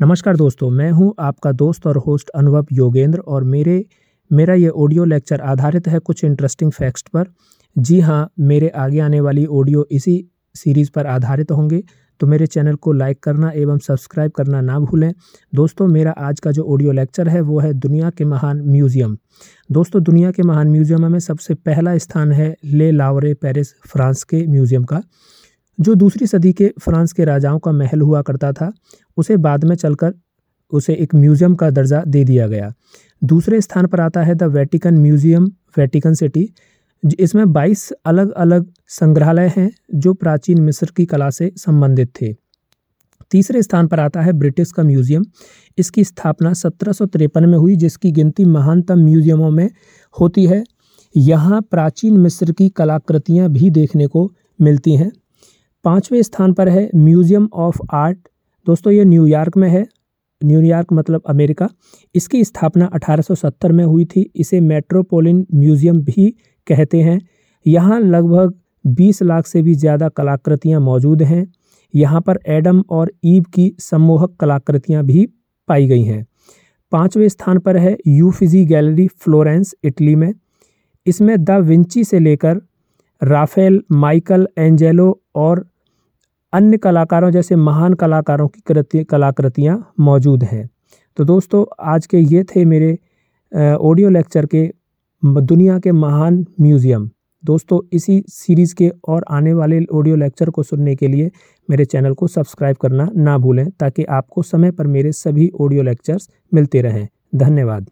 नमस्कार दोस्तों, मैं हूँ आपका दोस्त और होस्ट अनुभव योगेंद्र और मेरे, मेरा ये ऑडियो लेक्चर आधारित है कुछ इंटरेस्टिंग फैक्ट्स पर। जी हाँ मेरे आगे आने वाली ऑडियो इसी सीरीज़ पर आधारित होंगे तो मेरे चैनल को लाइक करना एवं सब्सक्राइब करना ना भूलें। दोस्तों, मेरा आज का जो ऑडियो लेक्चर है, वो है दुनिया के महान म्यूज़ियम दोस्तों, दुनिया के महान म्यूज़ियम में सबसे पहला स्थान है ले लावरे पेरिस फ्रांस के म्यूज़ियम का। जो दूसरी सदी के फ्रांस के राजाओं का महल हुआ करता था, उसे बाद में चलकर उसे एक म्यूज़ियम का दर्जा दे दिया गया। दूसरे स्थान पर आता है the Vatican museum, Vatican City इसमें 22 अलग अलग संग्रहालय हैं जो प्राचीन मिस्र की कला से संबंधित थे। तीसरे स्थान पर आता है ब्रिटिश का म्यूज़ियम, इसकी स्थापना सत्रह सौ तिरपन में हुई, जिसकी गिनती महानतम म्यूज़ियमों में होती है। यहाँ प्राचीन मिस्र की कलाकृतियाँ भी देखने को मिलती हैं। पाँचवें स्थान पर है म्यूज़ियम ऑफ़ आर्ट। दोस्तों, ये न्यूयॉर्क में है। न्यूयॉर्क मतलब अमेरिका। इसकी स्थापना 1870 में हुई थी। इसे मेट्रोपोलिन म्यूज़ियम भी कहते हैं। यहाँ लगभग 20 लाख से भी ज़्यादा कलाकृतियाँ मौजूद हैं। यहाँ पर एडम और ईव की सम्मोहक कलाकृतियाँ भी पाई गई हैं। पाँचवें स्थान पर है यूफिजी गैलरी फ्लोरेंस, इटली में। इसमें द विंची से लेकर राफेल, माइकल, एंजेलो और अन्य कलाकारों जैसे महान कलाकारों की कृति, कलाकृतियाँ मौजूद हैं। तो दोस्तों, आज के ये थे मेरे ऑडियो लेक्चर के दुनिया के महान म्यूज़ियम। दोस्तों, इसी सीरीज़ के और आने वाले ऑडियो लेक्चर को सुनने के लिए मेरे चैनल को सब्सक्राइब करना ना भूलें, ताकि आपको समय पर मेरे सभी ऑडियो लेक्चर्स मिलते रहें। धन्यवाद।